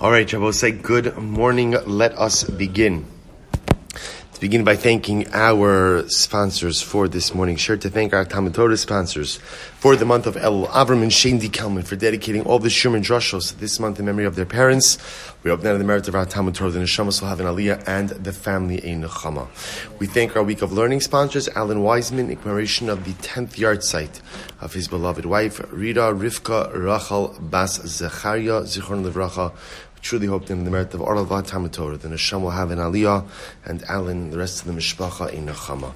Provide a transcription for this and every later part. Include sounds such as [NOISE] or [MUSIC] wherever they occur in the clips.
All right, Shabbos, say good morning. Let us begin. To begin by thanking our sponsors for this morning. Sure to thank our Talmud Torah sponsors for the month of El Avram and Shane D. Kelman for dedicating all the Sherman Drushos this month in memory of their parents. We hope that in the merit of our Talmud Torah, the Neshamas will have an Aliyah and the family a Nechama. We thank our Week of Learning sponsors, Alan Wiseman, in commemoration of the 10th yahrzeit of his beloved wife, Rita Rivka Rachel Bas Zecharia, Zichron Levracha, truly hope that in the merit of Orla Talmud Torah, the Neshama will have an Aliyah, and Alan and the rest of the Mishpacha in Nechama.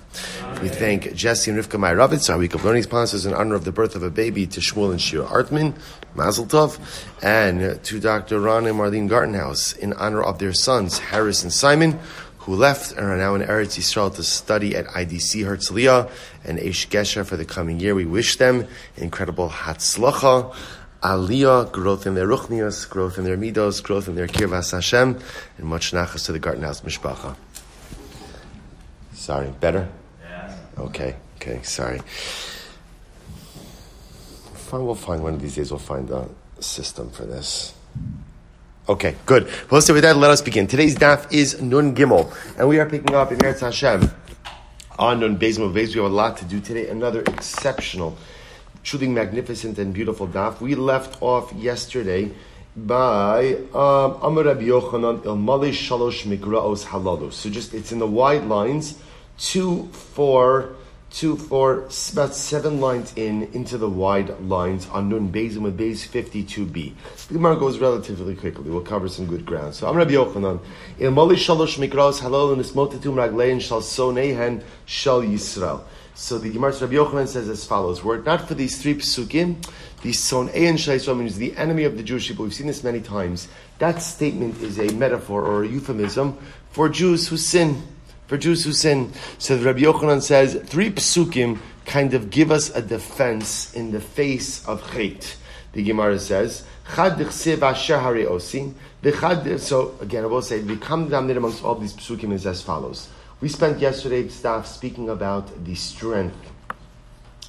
We thank Jesse and Rivka Mayravitz, our week of learning sponsors, in honor of the birth of a baby to Shmuel and Shira Artman, Mazel Tov, and to Dr. Ron and Marlene Gartenhouse, in honor of their sons, Harris and Simon, who left and are now in Eretz Yisrael to study at IDC Herzliya and Aish Gesher for the coming year. We wish them incredible Hatzlacha aliyah, growth in their ruchnias, growth in their midos, growth in their kirvas Hashem, and much nachas to the Gartenhouse mishpacha. Sorry, better? Yes. Okay, okay, sorry. Fine, we'll find one of these days, we'll find a system for this. Okay, good. Well, so with that, let us begin. Today's daf is Nun Gimel, and we are picking up in Eretz Hashem on Nun Beis Mov Beis. We have a lot to do today. Another exceptional truly magnificent and beautiful daf. We left off yesterday by um, Amar Rabbi Yochanan Il Mali Shalosh Mikraos Halalos. So just it's in the wide lines, two, four, two, four, about seven lines in into the wide lines on Nun Bezim with Bez 52b. The Gemara goes relatively quickly. We'll cover some good ground. So Amar Rabbi Yochanan Il Mali Shalosh Mikraos Halal and Ismotetum Raglein Shal Sonehen Shal Yisrael. So the Gemara Rabbi Yochanan says as follows: Were it not for these three psukim, the son and Shaisra is the enemy of the Jewish people. We've seen this many times. That statement is a metaphor or a euphemism for Jews who sin. For Jews who sin. So Rabbi Yochanan says three psukim kind of give us a defense in the face of hate. The Gemara says. So again, I will say the common denominator amongst all these psukim is as follows. We spent yesterday's daf speaking about the strength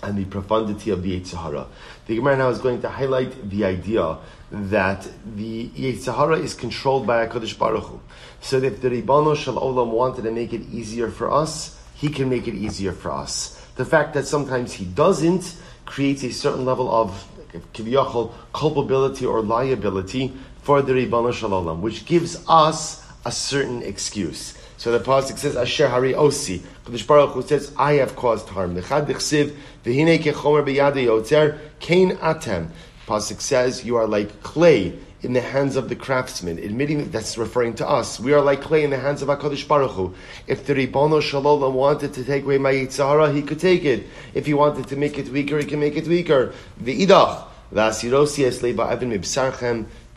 and the profundity of the Sahara. The Gemara now is going to highlight the idea that the Sahara is controlled by HaKadosh Baruch Hu. So that if the Ribbano Shal Olam wanted to make it easier for us, he can make it easier for us. The fact that sometimes he doesn't creates a certain level of culpability or liability for the Ribbano Shal Olam, which gives us a certain excuse. So the pasuk says, "Asher Hari Osi." Kadosh Baruch Hu says, "I have caused harm." Nechad dichsiv v'hinei kechomer b'yada yotzer kain atem. Pasuk says, "You are like clay in the hands of the craftsman," admitting that that's referring to us. We are like clay in the hands of Hakadosh Baruch Hu. If the Ribono Shalom wanted to take away my Yitzhara, he could take it. If he wanted to make it weaker, he can make it weaker. The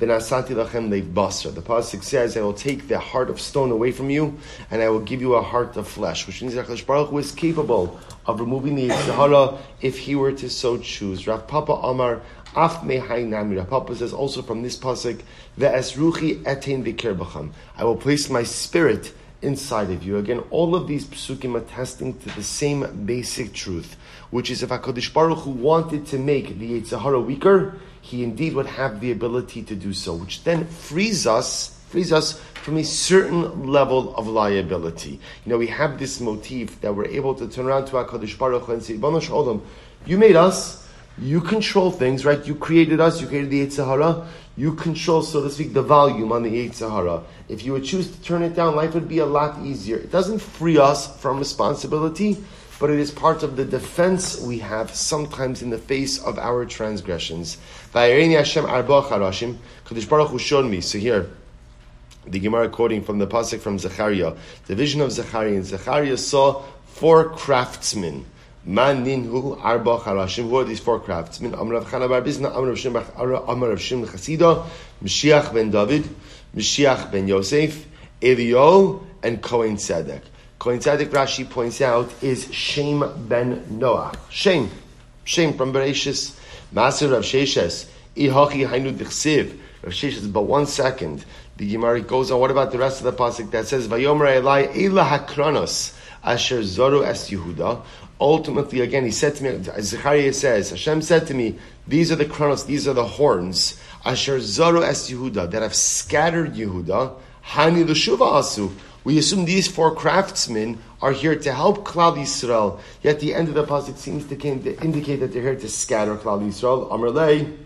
idach. V'asirosi eslei ba'evin mibsarchem the pasuk says, "I will take the heart of stone away from you, and I will give you a heart of flesh," which means that Baruch Hu is capable of removing the Yitzhara if he were to so choose. Rav Papa Amar Af Nami. Rav Papa says also from this pasuk, "Ve'esruchi etein b'kirbacham." I will place my spirit inside of you. Again, all of these psukim attesting to the same basic truth, which is if Hakadosh Baruch Hu wanted to make the Yitzhara weaker he indeed would have the ability to do so, which then frees us, frees us from a certain level of liability. You know, we have this motif that we're able to turn around to HaKadosh Baruch Hu and say, Olam, you made us, you control things, right? You created us, you created the Sahara. you control, so to speak, the volume on the Sahara. If you would choose to turn it down, life would be a lot easier. It doesn't free us from responsibility, but it is part of the defense we have sometimes in the face of our transgressions. Kadosh Baruch Hu showed me. So here, the Gemara quoting from the pasuk from Zechariah, the vision of Zechariah, and Zechariah saw four craftsmen. Man ninhu arba charashim. Who are these four craftsmen? Amar Rav Chana Bar Bizna, Amar Rav Shim Chasida, Mashiach ben David, Mashiach ben Yosef, Elio, and Kohen Tzedek. Kohen Rashi points out is Shem ben Noah. Shem. Shem from Bereshis. Master Rav Sheshes. Ihachi Hainu Dichsiv. Rav Sheshes, but one second. The Gemara goes on. What about the rest of the pasuk that says, "Vayomer Elai Ela Hakronos Asher Zoru Es Yehuda Ultimately, again, he said to me, Zechariah says, Hashem said to me, these are the chronos, these are the horns, Asher Zoro es Yehuda, that have scattered Yehuda, Hani Lushuva Asu. We assume these four craftsmen are here to help Klal Yisrael. Yet the end of the pasuk seems to, indicate that they're here to scatter Klal Yisrael. Amrlei.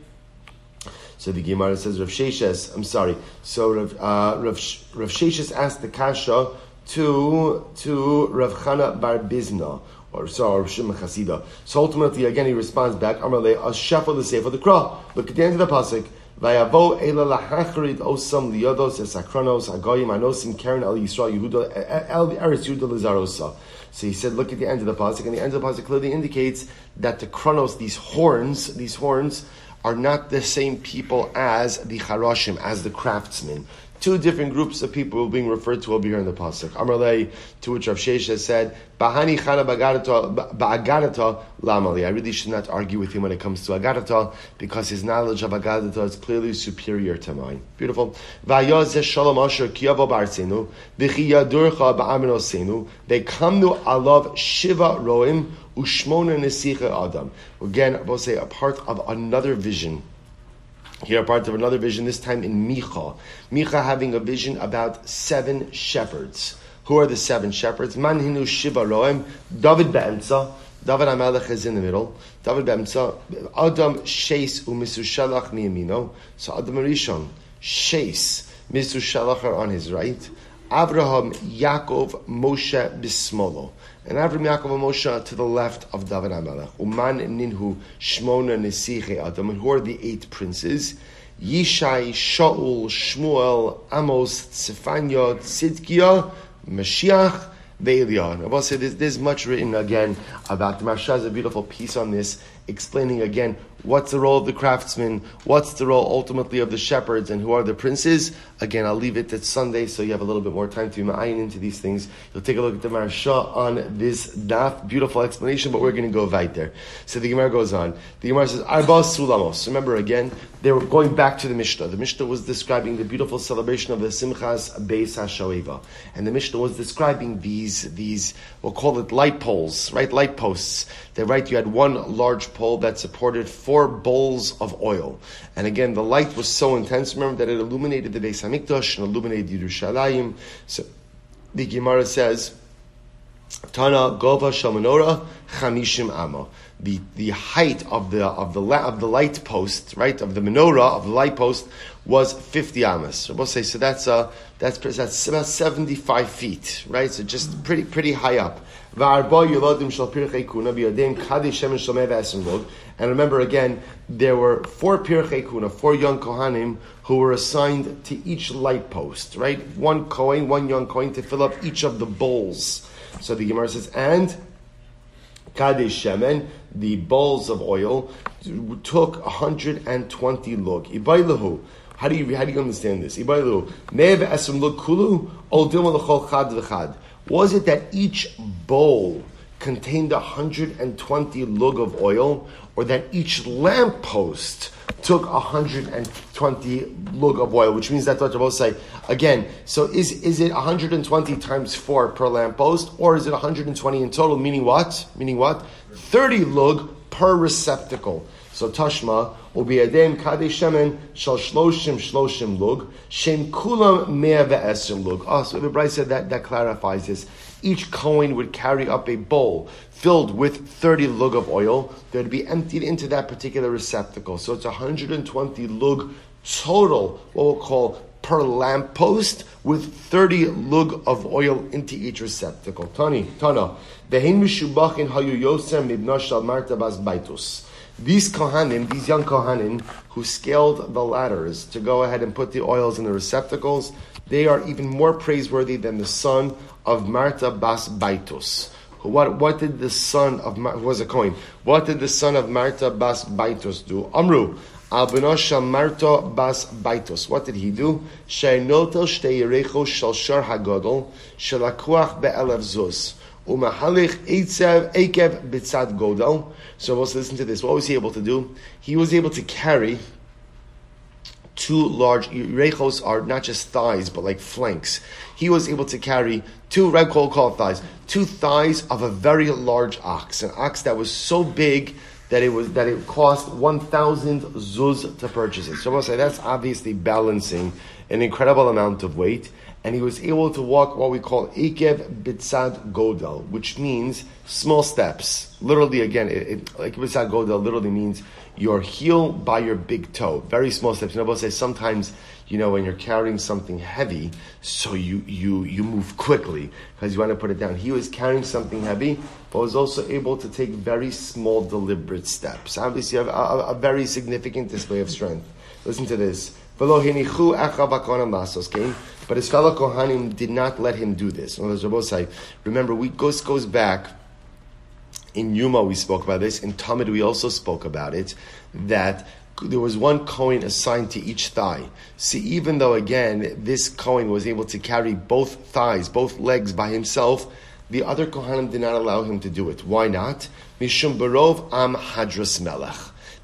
So the Gemara says Rav Sheshes. I'm sorry. So Rav, uh, Rav, Rav Sheshes asked the kasha to to Rav Chana Bar Bizna or sorry, Shimon Chasida. So ultimately, again, he responds back, Amarle, Ashafah the Sefer the Krah. Look at the end of the pasuk. Vayavo ela osam liyodos esakranos agoyim anosim el Yisrael Yehuda el Eretz Yehuda lezarosa. So he said, look at the end of the pasuk, and the end of the pasuk clearly indicates that the chronos, these horns, these horns, are not the same people as the charashim, as the craftsmen. Two different groups of people being referred to over here in the pasuk. Amarlei, to which Rav Sheish has said, "Bahani chana ba'agadata lamali." I really should not argue with him when it comes to agadata because his knowledge of agadata is clearly superior to mine. Beautiful. Vayazeh shalom asher kiyavo barsenu v'chiyadurcha ba'aminosenu. They come to alav shiva roim ushmona nesicha adam. Again, I will say a part of another vision here, part of another vision, this time in Micha. Micha having a vision about seven shepherds. Who are the seven shepherds? Manhinu Shiva Roem, David Be'emtza, David HaMelech is in the middle. David Be'emtza, Adam Sheis Umisu Shalach Miyamino. So Adam Rishon, Sheis, Misu Shalach are on his right. Abraham, Yaakov, Moshe Bismolo and Avram Yaakov and Moshe to the left of David HaMelech. Uman Ninhu Shmona Nesiche Adam. And who are the eight princes? Yishai, Shaul, Shmuel, Amos, Tzefanya, Tzidkiah, Mashiach, Ve'elion. I will say there's, there's much written again about the Maharsha has a beautiful piece on this, explaining again what's the role of the craftsmen, what's the role ultimately of the shepherds, and who are the princes. Again, I'll leave it at Sunday so you have a little bit more time to be ma'ayin into these things. You'll take a look at the Maharsha on this daf, beautiful explanation, but we're going to go right there. So the Gemara goes on. The Gemara says, Arba Sulamos. Remember again, they were going back to the Mishnah. The Mishnah was describing the beautiful celebration of the Simchas Beis HaShoeva. And the Mishnah was describing these, these, we'll call it light poles, right? Light posts. They write you had one large pole that supported four bowls of oil. And again, the light was so intense, remember, that it illuminated the Beis HaMikdash and illuminated Yerushalayim. So the Gemara says, Tana Gova Shalmanora Chamishim Amma. The, the height of the of the of the light post, right, of the menorah of the light post was fifty amas. We'll say so. That's uh, that's that's about seventy five feet, right? So just pretty pretty high up. And remember again, there were four pirchei kuna, four young kohanim who were assigned to each light post, right? One kohen, one young kohen to fill up each of the bowls. So the Gemara says, and Kadesh Shemen, the bowls of oil, took 120 lug. Ibailahu. How do you how do you understand this? Ibailahu. Nev esem lug kulu, ol dilma chad v'chad. Was it that each bowl contained 120 lug of oil, or that each lamppost took 120 lug of oil, which means that what both say again. So is is it 120 times four per lamppost, or is it 120 in total? Meaning what? Meaning what? 30 lug per receptacle. So Tashma Adem Kadesh Shemen Shal Shloshim Shloshim Lug Shem Kulam Mea Ve'esrim Lug. Oh, so the Braisa said that that clarifies this. Each coin would carry up a bowl filled with 30 lug of oil that would be emptied into that particular receptacle. So it's 120 lug total, what we'll call per lamppost, with 30 lug of oil into each receptacle. Tani, Tana, Hayu Yosem. These Kohanim, these young Kohanim, who scaled the ladders to go ahead and put the oils in the receptacles, they are even more praiseworthy than the son of Marta Bas Baitus. What, what did the son of, who was a coin? What did the son of Marta Bas Baitus do? Amru, Albinosha Marta Bas Baitus. What did he do? Sheinotel Shtei Yerecho Shal Shar Hagodol, Shalakuach Be'elev. Umahalich Eitzev Ekev Bitzad Godel. So let's listen to this. What was he able to do? He was able to carry two large rechos are not just thighs but like flanks. He was able to carry two red coal called thighs, two thighs of a very large ox, an ox that was so big that it was that it cost one thousand zuz to purchase it. So we'll say that's obviously balancing an incredible amount of weight, and he was able to walk what we call ikev bitzad godel, which means small steps. Literally, again, like bitzad godel literally means your heel by your big toe. Very small steps. You know, say sometimes you know, when you're carrying something heavy, so you, you, you move quickly because you want to put it down. He was carrying something heavy, but was also able to take very small, deliberate steps. Obviously, a, a, a very significant display of strength. Listen to this. But his fellow Kohanim did not let him do this. Remember, we goes, goes back in Yoma we spoke about this. In Talmud we also spoke about it. That there was one coin assigned to each thigh. See, even though again this coin was able to carry both thighs, both legs by himself, the other Kohanim did not allow him to do it. Why not? Mishum barov am hadras melech.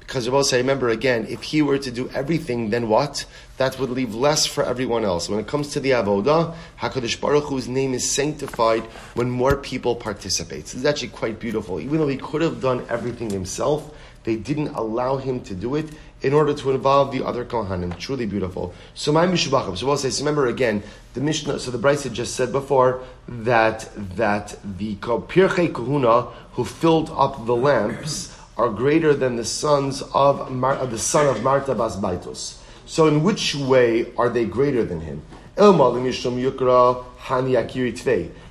Because Rabbi say, remember again, if he were to do everything, then what? That would leave less for everyone else. When it comes to the avoda, Hakadosh Baruch Hu's name is sanctified when more people participate. This is actually quite beautiful. Even though he could have done everything himself, they didn't allow him to do it in order to involve the other Kohanim. Truly beautiful. So my Mishubachim. So we'll say, remember again, the Mishnah, so the had just said before that, that the Pirchei Kahuna who filled up the lamps are greater than the sons of Mar, uh, the son of Marta Bas Baitos. So in which way are they greater than him?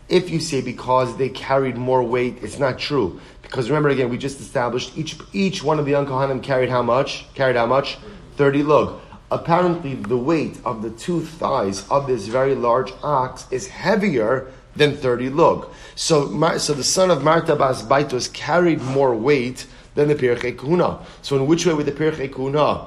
If you say because they carried more weight, it's not true. Because remember again, we just established each each one of the young Kohanim carried how much? Carried how much? 30 lug. Apparently, the weight of the two thighs of this very large ox is heavier than 30 lug. So, so the son of Marta Bas Baitos carried more weight than the Pirchei Kuna. So in which way would the Pirchei Kuna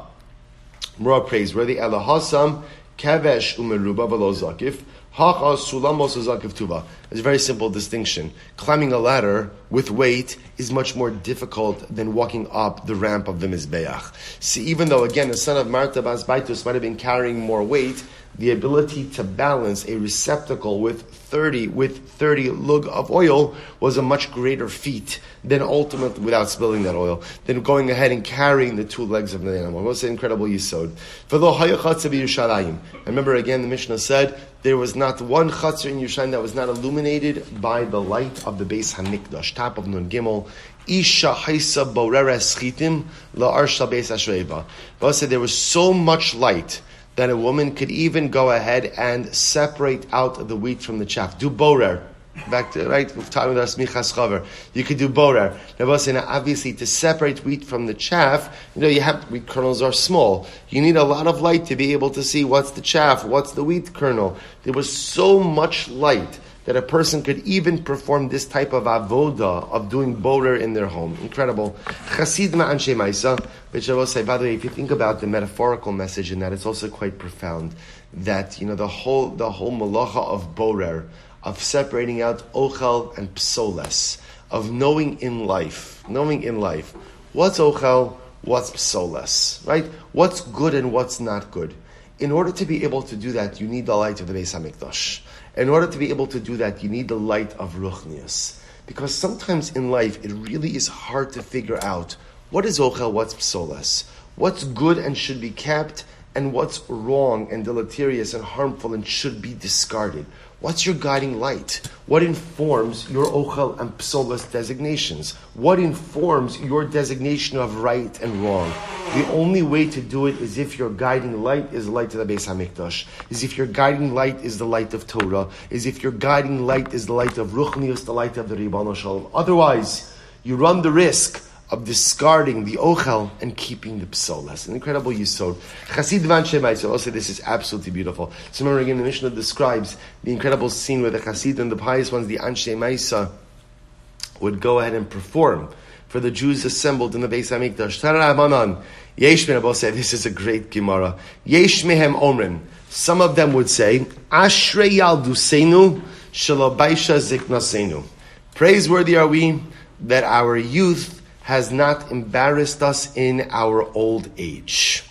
more praiseworthy? Elahasam Kavesh Umeruba Velo Zakif. It's a very simple distinction. Climbing a ladder with weight is much more difficult than walking up the ramp of the Mizbeach. See, even though, again, the son of Marta Bas Baitus might have been carrying more weight, the ability to balance a receptacle with 30 with 30 lug of oil was a much greater feat than ultimately without spilling that oil than going ahead and carrying the two legs of the animal. Was an incredible yisod. For the Yerushalayim. Remember again, the Mishnah said there was not one chutzner in Yerushalayim that was not illuminated by the light of the Beis Hamikdash, top of Nun Gimel. Isha haisa boreres schitim la'arsha beis ashreiva. said there was so much light that a woman could even go ahead and separate out the wheat from the chaff. Do borer. Back to right, we've talked about smichas. You could do borer. Now, obviously, to separate wheat from the chaff, you know, you have wheat kernels are small. You need a lot of light to be able to see what's the chaff, what's the wheat kernel. There was so much light that a person could even perform this type of avoda of doing borer in their home. Incredible. Chasid ma'anshe ma'isa, which I will say, by the way, if you think about the metaphorical message in that, it's also quite profound. That, you know, the whole, the whole malacha of borer, of separating out ochel and psoles, of knowing in life, knowing in life, what's ochel, what's psoles, right? What's good and what's not good. In order to be able to do that, you need the light of the Beis Hamikdash. In order to be able to do that, you need the light of Ruchnius. Because sometimes in life, it really is hard to figure out what is Ochel, what's Psolas, what's good and should be kept, and what's wrong and deleterious and harmful and should be discarded. What's your guiding light? What informs your ochel and psolas designations? What informs your designation of right and wrong? The only way to do it is if your guiding light is the light of the Beis Hamikdash, is if your guiding light is the light of Torah, is if your guiding light is the light of Ruchnius, the light of the Ribbon. Otherwise, you run the risk of discarding the ochel and keeping the psolas. An incredible yisod. Chasid van Shemai, also this is absolutely beautiful. So remember again, the Mishnah describes the incredible scene where the Chasid and the pious ones, the Anshe Maisa, would go ahead and perform for the Jews assembled in the Beis Hamikdash. Taramanan, Yesh said, this is a great Gemara. Yesh mehem omrin. Some of them would say, Ashrei yaldusenu shalabaisha ziknasenu. Praiseworthy are we that our youth has not embarrassed us in our old age.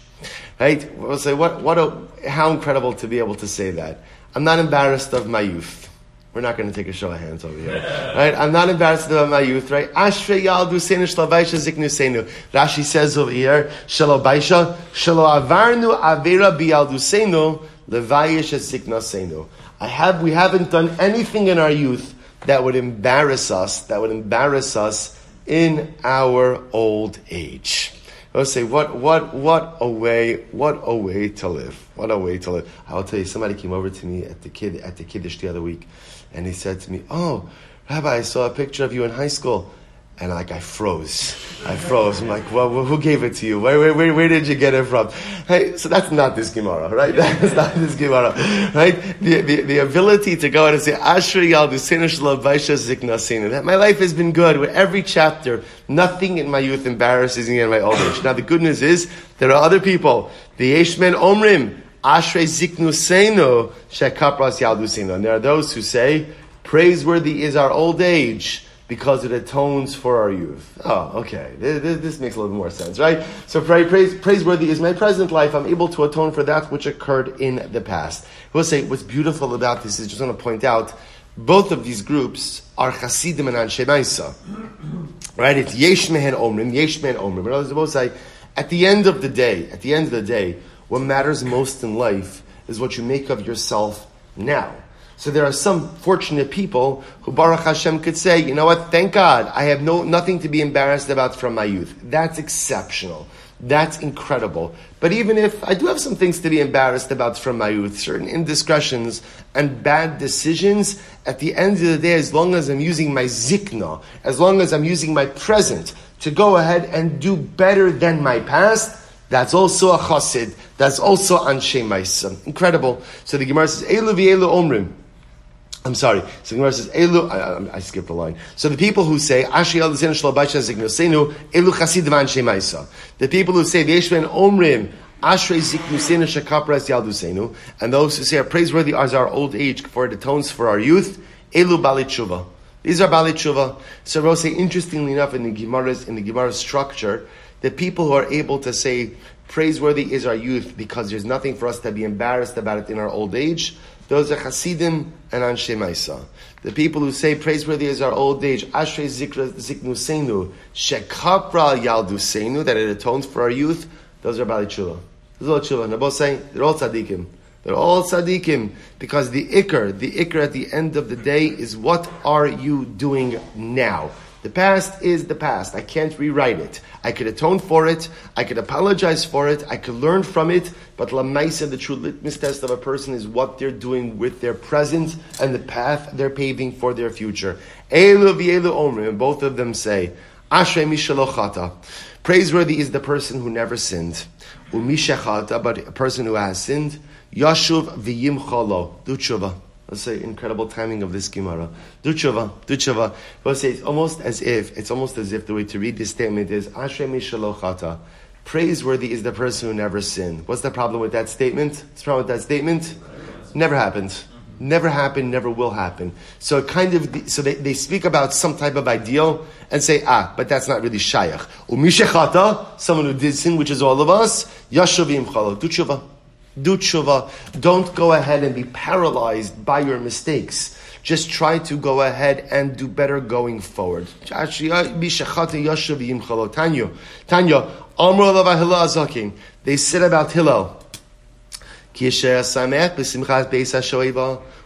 Right? We'll say, what, what a, how incredible to be able to say that. I'm not embarrassed of my youth. We're not going to take a show of hands over here, right? I'm not embarrassed about my youth, right? Ashrei yaldu senu shlavaisha ziknu senu. Rashi says over here, shalabaisha shalo avarnu avera biyaldu senu levayish zikna senu. I have, we haven't done anything in our youth that would embarrass us, that would embarrass us in our old age. I'll say, what, what, what a way, what a way to live. What a way to live. I'll tell you, somebody came over to me at the kid, at the kiddush the other week, and he said to me, "Oh, Rabbi, I saw a picture of you in high school." And like I froze, I froze. I'm like, well, who gave it to you? Where, where, where, where did you get it from? Hey, so that's not this Gemara, right? [LAUGHS] That's not this Gemara, right? The, the, the ability to go out and say, Ashri yal That my life has been good with every chapter. Nothing in my youth embarrasses me in my old age. Now the good news is there are other people. The Yeshmen Omrim, Ashrei ziknu seinu shekapras yaldusino. And there are those who say, praiseworthy is our old age because it atones for our youth. Oh, okay. This, this makes a little more sense, right? So praise, praiseworthy is my present life. I'm able to atone for that which occurred in the past. We'll say what's beautiful about this is just want to point out both of these groups are Hasidim and Anshe Maisa. Right? It's Yesh Mehen Omrim, Yesh Mehen Omrim. But others will say, at the end of the day, at the end of the day, what matters most in life is what you make of yourself now. So there are some fortunate people who Baruch Hashem could say, you know what, thank God, I have no, nothing to be embarrassed about from my youth. That's exceptional. That's incredible. But even if I do have some things to be embarrassed about from my youth, certain indiscretions and bad decisions, at the end of the day, as long as I'm using my zikna, as long as I'm using my present to go ahead and do better than my past, that's also a chassid. That's also anshe ma'isa. Incredible. So the Gemara says, Elu v'elu omrim. I'm sorry. So Gemara says, Elu, I, I, skipped the line. So the people who say, Ashi shalabasha zignosenu, Elu chasid anshe ma'isa. The people who say, V'yeshven omrim, ziknusenu and those who say are praiseworthy as our old age, for it atones for our youth, Elu bali These are bali tshuva. So Rose, interestingly enough, in the Gemara's, in the Gemara's structure, the people who are able to say, praiseworthy is our youth because there's nothing for us to be embarrassed about it in our old age, those are Hasidim and Anshe Maisa. The people who say praiseworthy is our old age, Ashrei Zikra Ziknusenu, Shekapra Yaldusenu, that it atones for our youth, those are Bali. Those are all Tshuva. They're they're all tzaddikim. They're all tzaddikim because the ikr, the ikr at the end of the day is what are you doing now? The past is the past. I can't rewrite it. I could atone for it. I could apologize for it. I could learn from it. But la Lamaisa, the true litmus test of a person is what they're doing with their present and the path they're paving for their future. Elu v'elu omrim, and both of them say, Ashrei mishalochata. Praiseworthy is the person who never sinned. Umishachata, but a person who has sinned. Yashuv v'yim chalo. Do tshuva. Let's say incredible timing of this Gemara. Duchava, Duchava. Let's say it's almost as if, it's almost as if the way to read this statement is Ashrei Mishalochata. Praiseworthy is the person who never sinned. What's the problem with that statement? What's wrong with that statement? Never happened. Never happened, never will happen. So kind of, so they, they speak about some type of ideal and say, ah, but that's not really shayach. Umishechata, someone who did sin, which is all of us, yashavim chalo, duchava. Do tshuva. Don't go ahead and be paralyzed by your mistakes. Just try to go ahead and do better going forward. Uh, Tanya, They said about Hillel.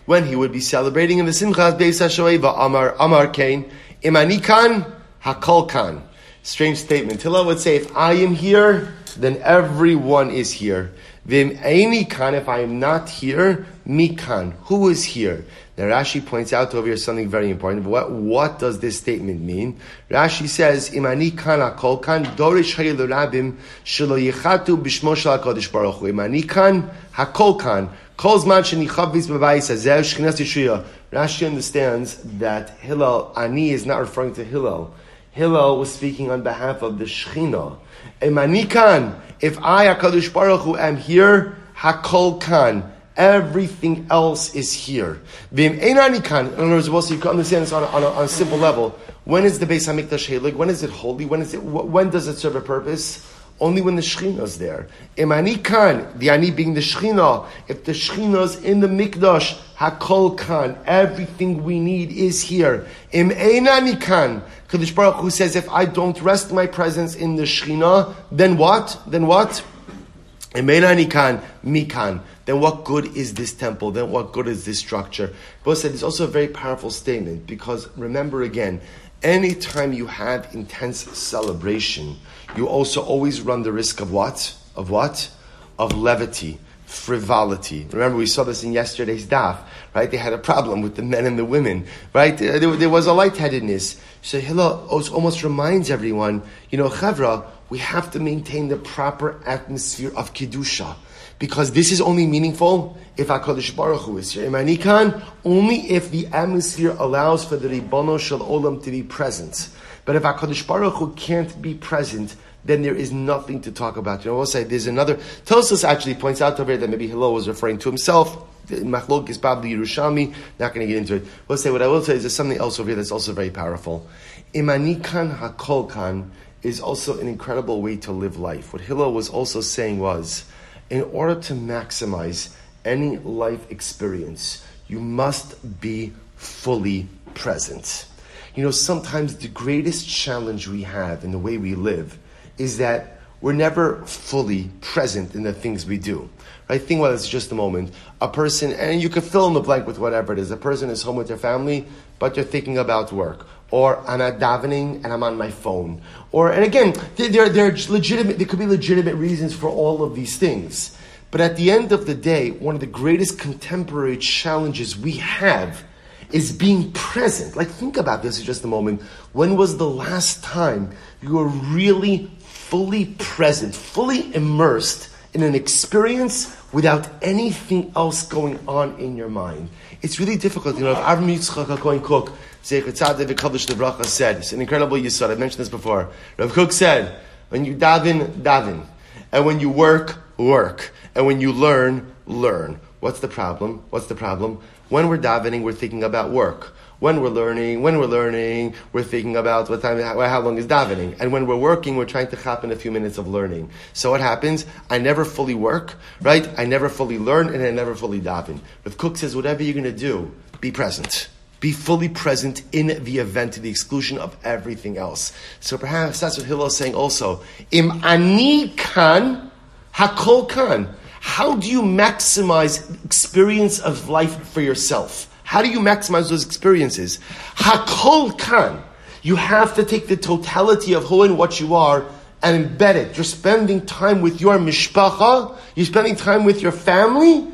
When he would be celebrating in the Simchas Beis HaShoeva, Amar, Amar Kain, Imanikan Hakolkan. Strange statement. Hillel would say, if I am here, then everyone is here. Vim any kan, if I am not here, mikan. Who is here? Now Rashi points out over here something very important. What, what does this statement mean? Rashi says, Imani kan akol kan dorish rabim shelo yichatu b'shmo shel HaKadosh Baruch Hu. Imani kan hakol kan. Kol zman shenichav viz b'bayis hazeh shchinas yishuya. Rashi understands that Hillel, Ani is not referring to Hillel. Hillel was speaking on behalf of the Shechina. Imani kan. If I, HaKadosh Baruch Hu, am here, Hakol Kan. Everything else is here. Vim Einani Kan. In other words, well, so you can understand this on a, on a, on a simple level. When is the Beis Hamikdash Helig? When is it holy? When is it? When does it serve a purpose? only when the Shechina is there. Imani kan, the ani being the Shechina. If the Shechina is in the Mikdash, hakol kan, everything we need is here. Im einani kan, Kadosh Baruch Hu says, if I don't rest my presence in the Shechina, then what? Then what? Im einani kan, mikan. Then what good is this temple? Then what good is this structure? But said it's also a very powerful statement because remember again, anytime you have intense celebration, you also always run the risk of what? Of what? Of levity, frivolity. Remember, we saw this in yesterday's daf, right? They had a problem with the men and the women, right? There, there was a lightheadedness. So Hillel almost reminds everyone, you know, Chavra, we have to maintain the proper atmosphere of Kiddusha because this is only meaningful if HaKadosh Baruch Hu is here. In Imanikan, only if the atmosphere allows for the Ribbono Shel Olam to be present. But if HaKadosh Baruch Hu can't be present, then there is nothing to talk about. You know, we'll say there's another. Tosos actually points out over here that maybe Hillel was referring to himself. Machlok is probably Yerushalmi. Not going to get into it. We'll say what I will say is there's something else over here that's also very powerful. Imanikan Hakolkan is also an incredible way to live life. What Hillel was also saying was in order to maximize any life experience, you must be fully present. You know, sometimes the greatest challenge we have in the way we live is that we're never fully present in the things we do. Right? Think about this just a moment. A person, and you can fill in the blank with whatever it is. A person is home with their family, but they're thinking about work. Or I'm at davening and I'm on my phone. Or, and again, there, there are legitimate, there could be legitimate reasons for all of these things. But at the end of the day, one of the greatest contemporary challenges we have is being present. Like, think about this for just a moment. When was the last time you were really fully present, fully immersed in an experience without anything else going on in your mind? It's really difficult. You know, if Avram Yitzchak HaKohen Kook, Zecher Tzadik V'Kadosh Devracha said, it's an incredible yisod, I've mentioned this before. Rav Kook said, when you daven, daven. And when you work, work. And when you learn, learn. What's the problem? What's the problem? When we're davening, we're thinking about work. When we're learning, when we're learning, we're thinking about what time, how, how long is davening. And when we're working, we're trying to happen a few minutes of learning. So what happens? I never fully work, right? I never fully learn, and I never fully daven. But Kook says, whatever you're going to do, be present. Be fully present in the event to the exclusion of everything else. So perhaps that's what Hillel is saying also. Im ani kan, hakol kan. How do you maximize experience of life for yourself? How do you maximize those experiences? Hakol kan. You have to take the totality of who and what you are and embed it. You're spending time with your mishpacha. You're spending time with your family.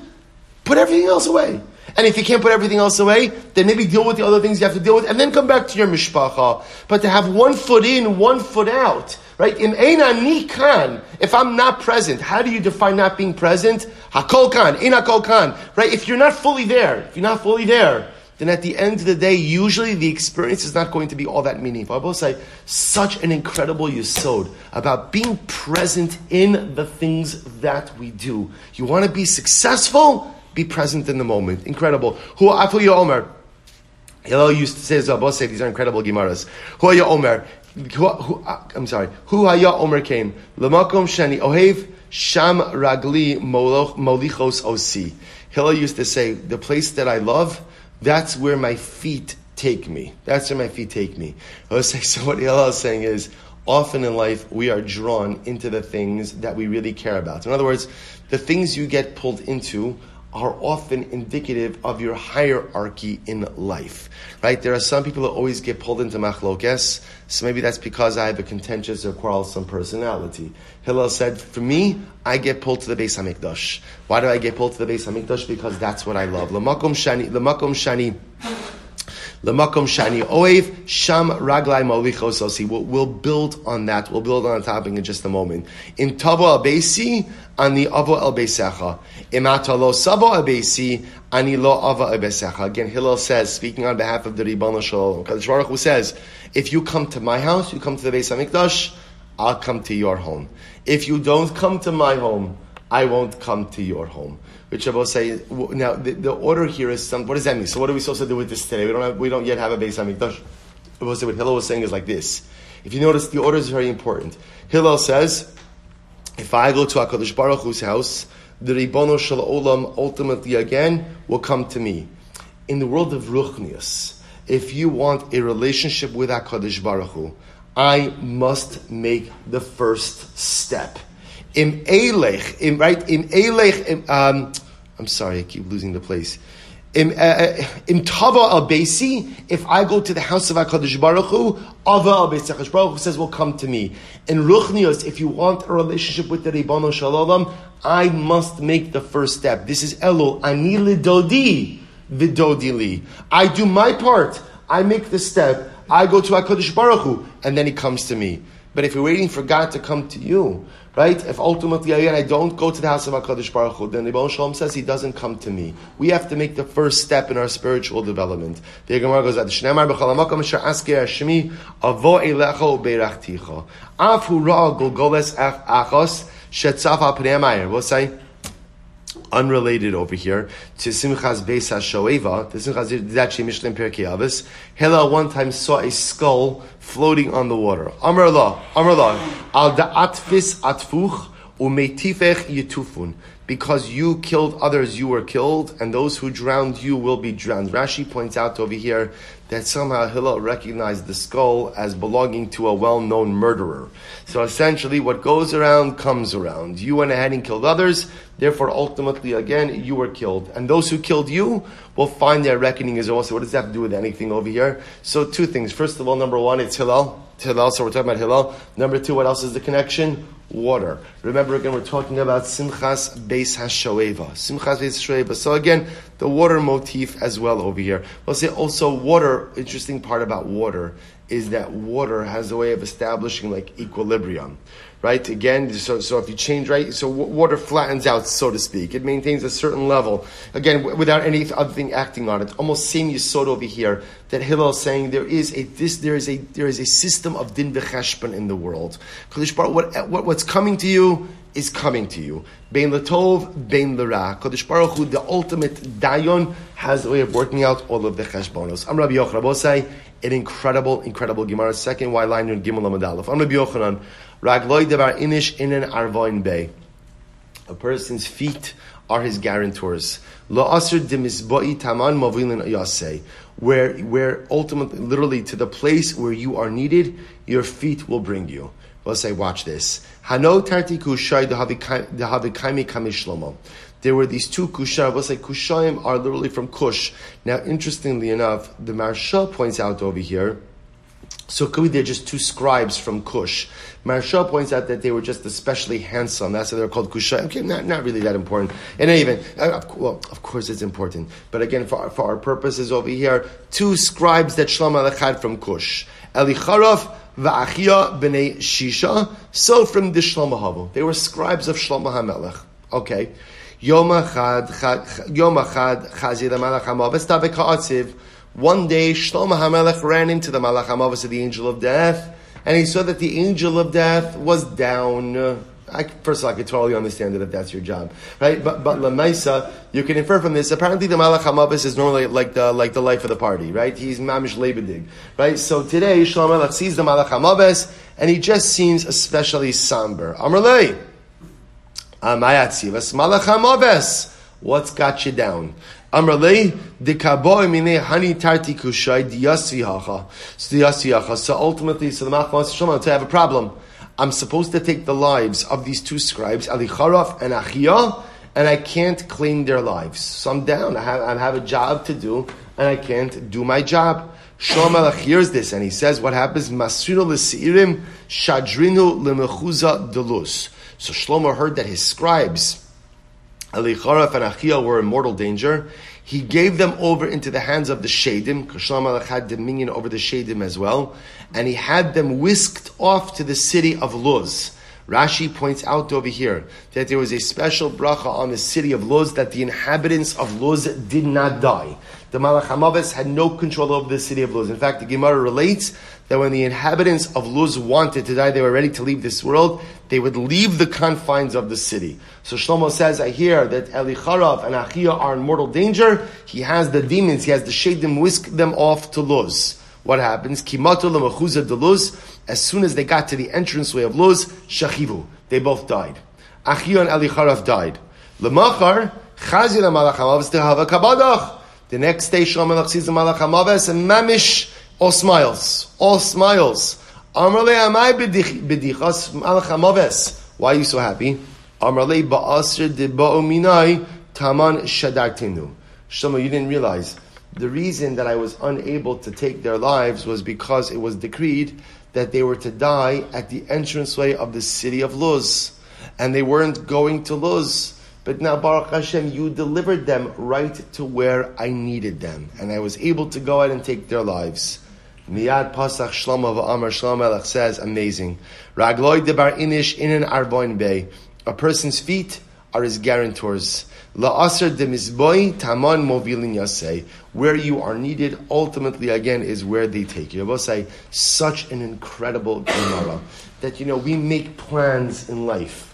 Put everything else away. And if you can't put everything else away, then maybe deal with the other things you have to deal with, and then come back to your mishpacha. But to have one foot in, one foot out, right? In Eina Nikan, if I'm not present, how do you define not being present? Hakol Kan, in Hakol Kan, right? If you're not fully there, if you're not fully there, then at the end of the day, usually the experience is not going to be all that meaningful. I say, such an incredible yisod about being present in the things that we do. You want to be successful? Be present in the moment. Incredible. Who Afu Omer. Hillel used to say, these are incredible Gemaras. Who are Omer? Uh, I'm sorry. Who haya Omer came? Lamakom shani ohev sham ragli molichos osi. Hillel used to say, the place that I love, that's where my feet take me. That's where my feet take me. [LAUGHS] So what Hillel is saying is, often in life we are drawn into the things that we really care about. In other words, the things you get pulled into are often indicative of your hierarchy in life, right? There are some people that always get pulled into machlokes, so maybe that's because I have a contentious or quarrelsome personality. Hillel said, for me, I get pulled to the Beis Hamikdash. Why do I get pulled to the Beis Hamikdash? Because that's what I love. Lamakom shani, lamakom shani. Lamakom shani oev sham raglai molichos osi. We'll build on that. We'll build on the topic in just a moment. In tavo abesi ani avo el beisecha. Imata lo savo abesi ani lo ava abesecha. Again, Hillel says, speaking on behalf of the Ribbon Shalom, Kadosh Baruch Hu says, if you come to my house, you come to the Beis Hamikdash, I'll come to your home. If you don't come to my home, I won't come to your home which I will say now the, the, order here is some. What does that mean? So what are we supposed to do with this today? We don't have, we don't yet have a Beis Hamikdash. Will say what Hillel was saying is like this. If you notice, the order is very important. Hillel says, If I go to HaKadosh Baruch Hu's house, the Ribono Shel Olam ultimately again will come to me. In the world of Ruchnius, if you want a relationship with HaKadosh Baruch Hu, I must make the first step. Im Elech, im, right, im Elech, im, um, I'm sorry, I keep losing the place. Im, uh, uh im Tava al if I go to the house of HaKadosh Baruch Hu, Ava al HaKadosh Baruch Hu says, will come to me. In Ruchnios, if you want a relationship with the Ribbon Shalom, I must make the first step. This is Elul, Ani Lidodi, Vidodili. I do my part. I make the step. I go to HaKadosh Baruch Hu, and then he comes to me. But if you're waiting for God to come to you, right? If ultimately again I don't go to the house of Hakadosh Baruch Hu, then the Shalom says He doesn't come to me. We have to make the first step in our spiritual development. The Gemara goes out. Shneimar b'chalamakam asher asker Hashemi avo elecha ubeirachticha. Af hu ra golgoles achos shetzaf al We'll say unrelated over here to Simchas Beis HaShoeva. The Simchas is actually Mishlem Pirkei Avos. Hillel one time saw a skull floating on the water. Amar Allah, Amar Allah, al da'atfis atfuch umetifech yitufun. Because you killed others, you were killed, and those who drowned you will be drowned. Rashi points out over here that somehow Hillel recognized the skull as belonging to a well-known murderer. So essentially, what goes around comes around. You went ahead and killed others, therefore, ultimately, again, you were killed. And those who killed you will find their reckoning as well. So what does that have to do with anything over here? So two things. First of all, number one, it's Hillel. Hillel, so we're talking about Hillel. Number two, what else is the connection? Water. Remember again, we're talking about Simchas Beis HaShoeva. Simchas Beis HaShoeva. So again, the water motif as well over here. We'll say also water, interesting part about water is that water has a way of establishing like equilibrium right? Again, so, so if you change, right, so water flattens out, so to speak. It maintains a certain level. Again, w- without any other thing acting on it. Almost same yisod over here that Hillel is saying there is a this there is a there is a system of din v'cheshbon in the world. What, what what's coming to you is coming to you. Bein latov, bein l'ra. Kodesh Baruch Hu, the ultimate dayon, has a way of working out all of the cheshbonos. I'm Rabbi Yochanan. An incredible, incredible Gemara. Second, why line in Gimel Amadalef. I'm Rabbi Yochanan. Ragloi devar inish in an arvoin bay. A person's feet are his guarantors. Lo asr demisboi taman movilin yasei. Where, where ultimately, literally to the place where you are needed, your feet will bring you. Let's say, watch this. Hano tarti kushai dehavikaimi kamishlomo. There were these two kushayim. We'll say kushayim are literally from Kush. Now, interestingly enough, the Maharsha points out over here so could be they're just two scribes from Kush. Maharsha points out that they were just especially handsome. That's why they're called Kushai. Okay, not, not really that important. And even, uh, well, of course it's important. But again, for our, for our purposes over here, two scribes that Shlomo had from Kush. Elicharov va'achia b'nei Shisha. So from the Shlomo Havu. They were scribes of Shlomo HaMelech. Okay. Yom Achad, Yom Achad, Chazir HaMelech HaMav, Estavik one day, Shlomo HaMelech ran into the Malach HaMavos the angel of death, and he saw that the angel of death was down. I, first of all, I could totally understand it if that's your job, right? But but lemaisa, you can infer from this. Apparently, the malach hamabis is normally like the like the life of the party, right? He's mamish lebedig, right? So today, Shlomo Melech sees the malach hamabis, and he just seems especially somber. Amrlei, amayatzivas malach hamabis. What's got you down? Amrlei dikaboy mine hani tarti kushai diyasvihacha. So diyasvihacha. So ultimately, so the Malach wants to have a problem. I'm supposed to take the lives of these two scribes, Alicharaf and Achia, and I can't claim their lives. So I'm down. I have, I have a job to do, and I can't do my job. Shlomo hears this, and he says, "What happens? Masrino l'seirim shadrinu lemechuza delus." So Shlomo heard that his scribes Elicharaf and Achia were in mortal danger. He gave them over into the hands of the Shadim, Kashlam had dominion over the Shadim as well, and he had them whisked off to the city of Luz. Rashi points out over here that there was a special bracha on the city of Luz that the inhabitants of Luz did not die. The Malach Hamavis had no control over the city of Luz. In fact, the Gemara relates that when the inhabitants of Luz wanted to die, they were ready to leave this world, they would leave the confines of the city. So Shlomo says, I hear that Elicharav and Achia are in mortal danger. He has the demons, he has the Shadim whisk them off to Luz. What happens? De Luz. As soon as they got to the entranceway of Luz, Shachivu. They both died. Achion Elicharav died. Lemachar, Chazil HaMalach HaMaves Tehava Kabadach. The next day, Shlomo sees the Malach HaMaves and Mamish, all smiles. All smiles. Amrle Amai B'dichas Malach HaMaves. Why are you so happy? Amrle Ba'asr De Ba'ominai Taman Shadartinu. Shlomo, you didn't realize. The reason that I was unable to take their lives was because it was decreed that they were to die at the entranceway of the city of Luz. And they weren't going to Luz. But now, Baruch Hashem, you delivered them right to where I needed them. And I was able to go out and take their lives. Miyad Pasach Shlomo V'Amar Shlomo Melech says, amazing. Ragloy debar inish in an arboin bay. A person's feet are his guarantors. La'asr de misboi taman movilin yasei. Where you are needed, ultimately again, is where they take you. I say, such an incredible [COUGHS] Gemara that you know we make plans in life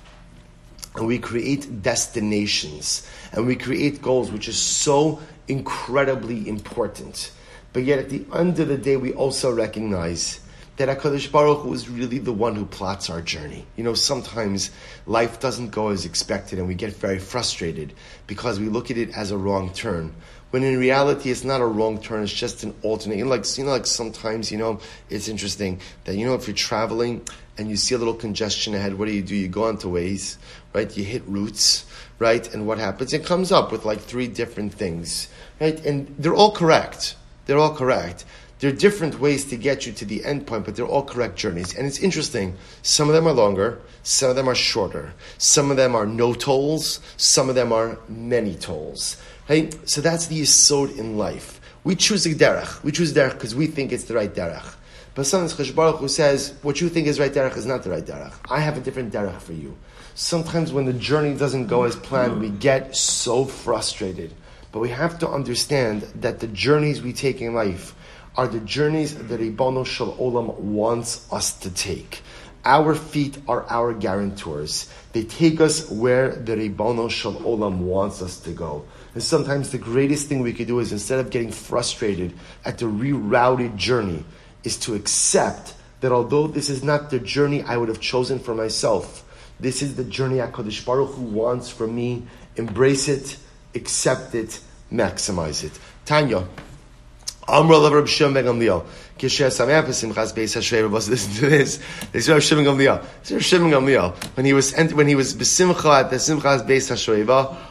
and we create destinations and we create goals, which is so incredibly important. But yet, at the end of the day, we also recognize that HaKadosh Baruch Hu is really the one who plots our journey. You know, sometimes life doesn't go as expected and we get very frustrated because we look at it as a wrong turn. When in reality, it's not a wrong turn, it's just an alternate. You know, like, you know, like sometimes, you know, it's interesting that, you know, if you're traveling and you see a little congestion ahead, what do you do? You go onto Waze, right? You hit routes, right? And what happens? It comes up with like three different things, right? And they're all correct. They're all correct. There are different ways to get you to the end point, but they're all correct journeys. And it's interesting. Some of them are longer, some of them are shorter. Some of them are no tolls, some of them are many tolls. Right? So that's the yisod in life. We choose a derech. We choose derech because we think it's the right derech. But sometimes Chash Baruch says, what you think is right derech is not the right derech. I have a different derech for you. Sometimes when the journey doesn't go as planned, we get so frustrated. But we have to understand that the journeys we take in life, are the journeys that Ribono Shel Olam wants us to take. Our feet are our guarantors. They take us where the Ribono Shel Olam wants us to go. And sometimes the greatest thing we could do is instead of getting frustrated at the rerouted journey, is to accept that although this is not the journey I would have chosen for myself, this is the journey HaKadosh Baruch Hu wants for me. Embrace it, accept it, maximize it. Tanya. Amra of Reb Shimon Kisher Sameach Simchas Beis. Listen to this. This is Reb Shimon Gamliel. This is Reb Shimon Gamliel. When he was when he was besimcha at the Simchas Beis Hashrei,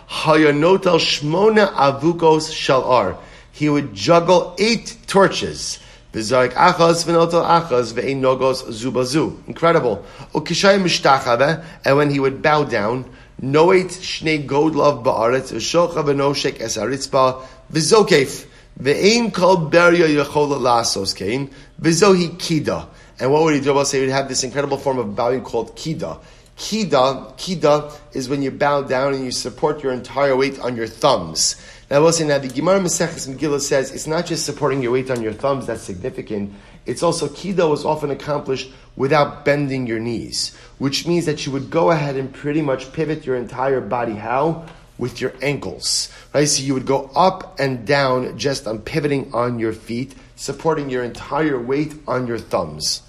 Hayanotel Shmona Avukos Shalar. He would juggle eight torches. Achaz v'notel achaz v'ein nogos zubazu. Incredible. Mishtachave. And when he would bow down, noet shnei godlav ba'aretz v'shocha v'noshek es aritzpa v'zokef. Ve'ein kol beria yechola lasos kain, v'zohi kida. And what would he do? Well, say he would have this incredible form of bowing called kida. Kida, kida is when you bow down and you support your entire weight on your thumbs. Now, we'll say now the Gemara Maseches Megillah says it's not just supporting your weight on your thumbs that's significant. It's also kida was often accomplished without bending your knees, which means that you would go ahead and pretty much pivot your entire body. How? With your ankles. Right? So you would go up and down just on pivoting on your feet, supporting your entire weight on your thumbs.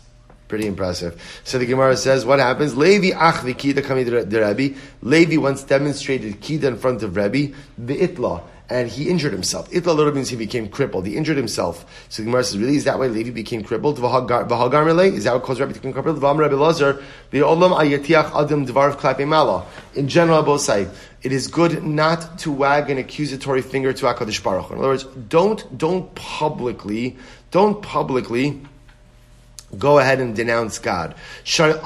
Pretty impressive. So the Gemara says, what happens? Levi achvi kida to Rebbe. Levi once demonstrated kida in front of Rebbe, the itla and he injured himself. Itla literally means he became crippled. He injured himself. So the Gemara says, really, is that why Levi became crippled? Is that what caused Rebbe to become crippled? V'am Rebbe Lazar, the olam ayatiach adam dvarv klape mala. In general, both sides, it is good not to wag an accusatory finger to HaKadosh Baruch In other words, don't, don't publicly, don't publicly go ahead and denounce God. Because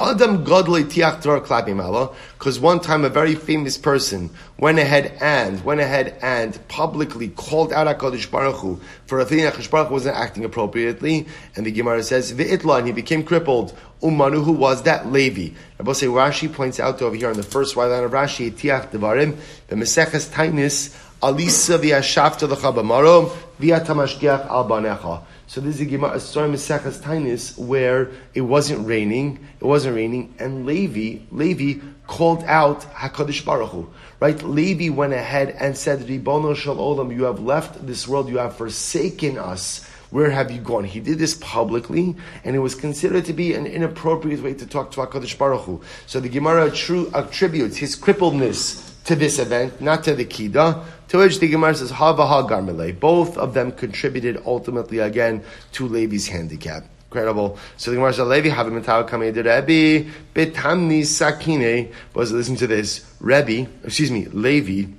one time a very famous person went ahead and went ahead and publicly called out Hakadosh Baruch Hu for a thing that Hakadosh Baruch wasn't acting appropriately, and the Gemara says V'itla, and he became crippled. Umanu, who was that Levi? Rabbi say Rashi points out over here on the first white line of Rashi, Tiach Devarim, the Meseches Tainis, Alisa v'yashafta l'chabamaro v'yatamashgiach al banecha. So this is a Gemara, story Maseches Tainis where it wasn't raining, it wasn't raining, and Levi, Levi called out Hakadosh Baruch Hu. Right? Levi went ahead and said, "Ribono shel olam, you have left this world, you have forsaken us." Where have you gone? He did this publicly, and it was considered to be an inappropriate way to talk to HaKadosh Baruch Hu. So the Gemara true attributes his crippledness to this event, not to the Kida, to which the Gemara says, Hava ha garmele. Both of them contributed ultimately again to Levi's handicap. Incredible. So the Gemara says, Levi a coming to Rebbe, betamni sakine. Was listen to this. Rebbe, excuse me, Levi,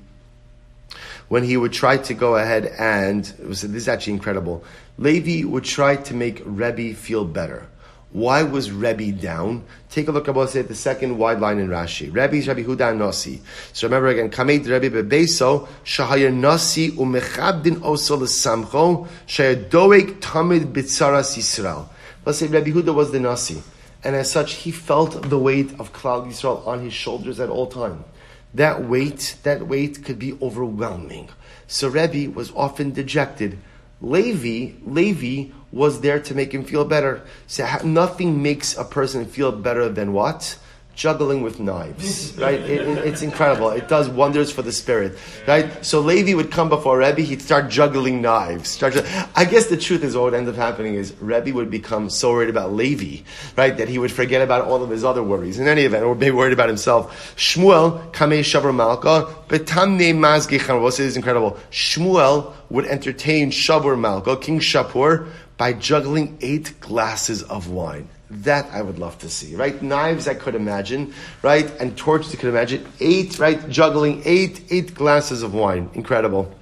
when he would try to go ahead and, this is actually incredible. Levi would try to make Rebbe feel better. Why was Rebbe down? Take a look at the second wide line in Rashi. Rebbe's Rebbe Huda Nasi. So remember again, Kamed Rebbe Bebeso, Shahayar Nasi umechabdin oso l'samcho, shayar doeg tamid bitzaras Yisrael. Let's say Rebbe Huda was the Nasi. And as such, he felt the weight of Klal Yisrael on his shoulders at all time that weight, that weight could be overwhelming. So Rebbe was often dejected. Levi, Levi was there to make him feel better. So nothing makes a person feel better than what? juggling with knives, right? It, it, it's incredible. It does wonders for the spirit, right? So Levi would come before Rebbe, he'd start juggling knives. Start, I guess the truth is what would end up happening is Rebbe would become so worried about Levi, right, that he would forget about all of his other worries. In any event, or be worried about himself. Shmuel, Kamei Shavar Malka, Betamne Mazgechan, what is incredible. Shmuel would entertain Shavur Malka, King Shapur, by juggling eight glasses of wine. That I would love to see, right? Knives I could imagine, right? And torches I could imagine. Eight, right? Juggling eight, eight glasses of wine. Incredible.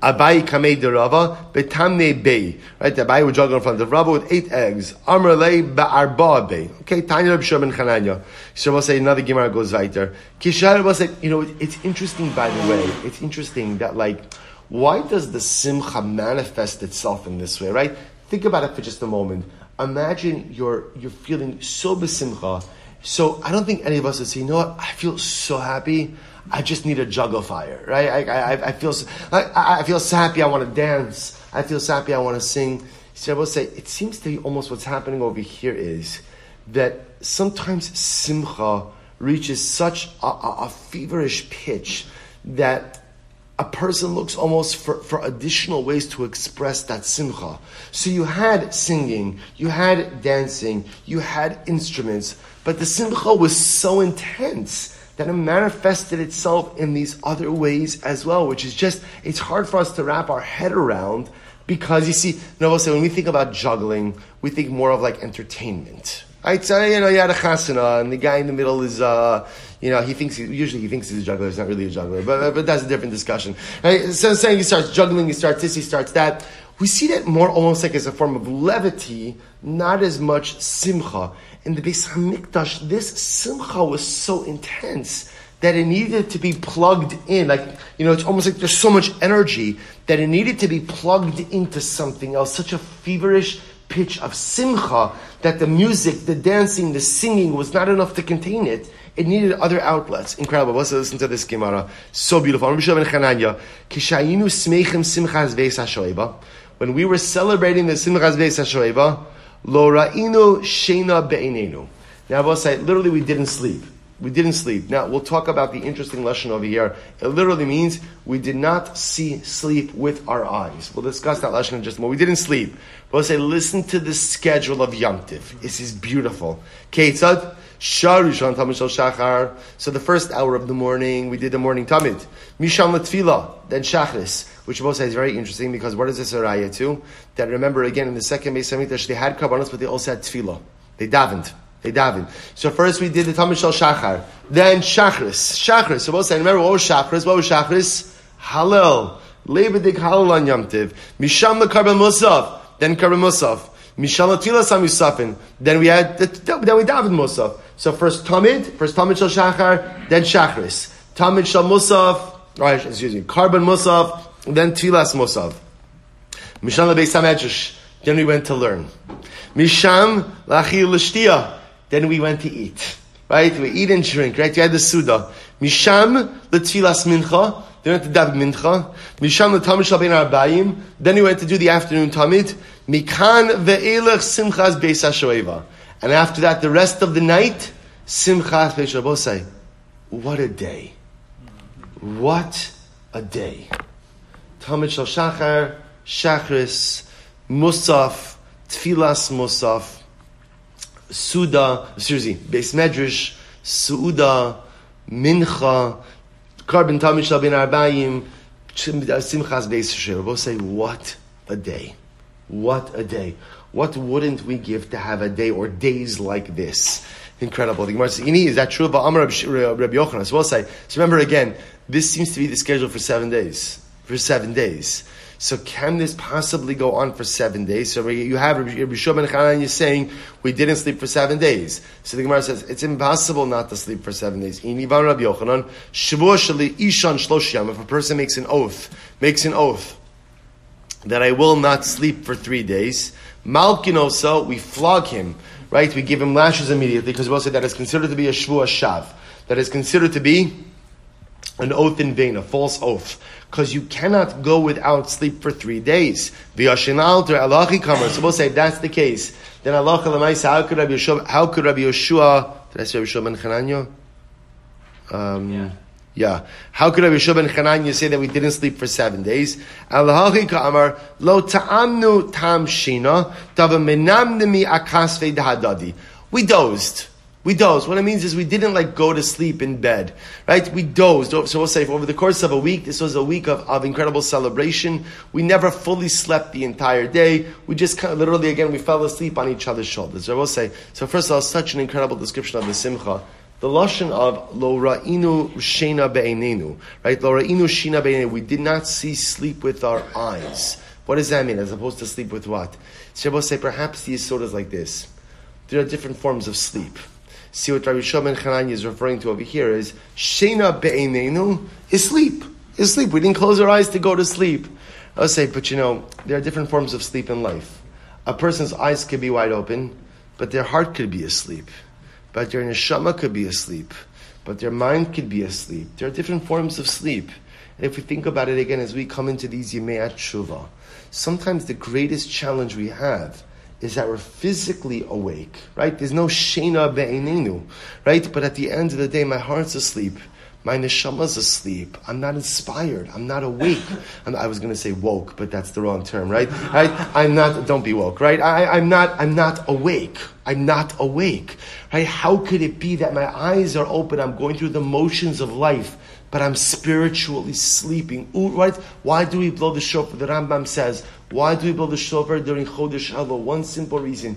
Abai kamei de Rava, betamne bei. Right, Abai would juggle in front of Rava with eight eggs. Amrle ba'arba bei. Okay, Tanya Reb Shimon Chananya. So we'll say another Gemara goes weiter. Kishar will say, you know, it's interesting by the way, it's interesting that like, why does the simcha manifest itself in this way, right? Think about it for just a moment imagine you're you're feeling so besimcha. So I don't think any of us would say, you know what, I feel so happy. I just need a juggle fire, right? I, I, I feel so, I, I feel so happy. I want to dance. I feel so happy. I want to sing. So I will say, it seems to be almost what's happening over here is that sometimes simcha reaches such a, a, a feverish pitch that a person looks almost for, for additional ways to express that simcha. So you had singing, you had dancing, you had instruments, but the simcha was so intense that it manifested itself in these other ways as well, which is just, it's hard for us to wrap our head around because you see, no, say when we think about juggling, we think more of like entertainment. Right? So, you know, you had a chasana, and the guy in the middle is, uh, you know, he thinks, usually he thinks he's a juggler, he's not really a juggler, but, uh, but that's a different discussion. Right? So saying he starts juggling, he starts this, he starts that. We see that more almost like as a form of levity, not as much simcha. In the Beis Hamikdash, this simcha was so intense that it needed to be plugged in. Like, you know, it's almost like there's so much energy that it needed to be plugged into something else. Such a feverish, pitch of simcha that the music, the dancing, the singing was not enough to contain it. It needed other outlets. Incredible. Let's listen to this Gemara. So beautiful. When we were celebrating the Simchas Beis HaShoeva, Lo ra'inu sheina be'inenu. Now I will say, literally we didn't sleep. We didn't sleep. Now, we'll talk about the interesting lesson over here. It literally means we did not see sleep with our eyes. We'll discuss that lesson in just a moment. We didn't sleep. But we'll say, listen to the schedule of Yom Tiv. This is beautiful. Ketzad, Sharishan Tamid Shachar. So the first hour of the morning, we did the morning Tamid. Misham Latfila, then Shachris, which both say is very interesting because what is this a raya to? That remember again in the second Beis they had Kabbalah, but they also had Tefillah. They davened. They davened. So first we did the Tamid Shal Shachar, then Shachris. Shachris. So both say, remember what was Shachris? What was Shachris? Halil. Lebedik Halil on Yom Tiv. Misham Karban Musaf. Then Karban Musaf. Misham Tila Sam Yusafin. Then we had, the, then we davened Musaf. So first Tamid, first Tamid Shal Shachar, then Shachris. Tamid Shal Musaf, right, excuse me, Karban Musaf, then Tilas Musaf. Misham. Then we went to learn. Misham Lachil L'Shtia. Then we went to eat. Right? We eat and drink, right? You had the Suda. Misham letfilas mincha. Then we went to daven mincha. Misham letamid shalbein arbayim. Then we went to do the afternoon tamid. Mikan ve'elech simchas beis hashoeva. And after that, the rest of the night, simchas beis Rabosai. What a day. What a day. Tamid shal shachar, shachris, Musaf, Tfilas Musaf, Suda, excuse me, Beis Medrash, Suda, Mincha, Karban Tamishal bin Arbayim, Simchas Beis say, what a day. What a day. What wouldn't we give to have a day or days like this? Incredible. The Gemara says, is that true? But Amar Rabbi Yochanan. So we'll say, so remember again, this seems to be the schedule for seven days. For seven days. So can this possibly go on for seven days? So you have Rabbi Shimon Chanan, you're saying we didn't sleep for seven days. So the Gemara says it's impossible not to sleep for seven days. If a person makes an oath, makes an oath that I will not sleep for three days, Malkinosa, we flog him, right? We give him lashes immediately because we'll say that is considered to be a shvuah shav. That is considered to be an oath in vain, a false oath because you cannot go without sleep for three days. V'yashinal to alachi. So we'll say that's the case, then Allah how could Rabbi Yeshua, how could Rabbi Yeshua, did I say Rabbi Yeshua ben Chananya? Um, yeah. Yeah. How could Rabbi Yeshua ben Chananya say that we didn't sleep for seven days? Tava dahadadi. We dozed. We dozed. What it means is we didn't like go to sleep in bed, right? We dozed. So we'll say over the course of a week, this was a week of, of incredible celebration. We never fully slept the entire day. We just kind of literally again we fell asleep on each other's shoulders. So we'll say. So first of all, such an incredible description of the simcha. The lashon of lo ra'inu shena be'enenu, right? Lo ra'inu shena be'enenu. We did not see sleep with our eyes. What does that mean? As opposed to sleep with what? We'll say perhaps the yisod is like this. There are different forms of sleep see what Rabbi Shimon Chananya is referring to over here is Shena be'enenu is sleep. Is sleep. We didn't close our eyes to go to sleep. I'll say, but you know, there are different forms of sleep in life. A person's eyes could be wide open, but their heart could be asleep. But their neshama could be asleep. But their mind could be asleep. There are different forms of sleep. And if we think about it again as we come into these Yemei Tshuva, sometimes the greatest challenge we have is that we're physically awake, right? There's no shena be'enenu, right? But at the end of the day, my heart's asleep. My neshama's asleep. I'm not inspired. I'm not awake. [LAUGHS] I'm, i was going to say woke, but that's the wrong term, right? right? I'm not. Don't be woke, right? I, am not. I'm not awake. I'm not awake, right? How could it be that my eyes are open? I'm going through the motions of life, but I'm spiritually sleeping. Ooh, right? Why do we blow the shofar? The Rambam says why do we blow the shofar during Chodesh Elul? One simple reason.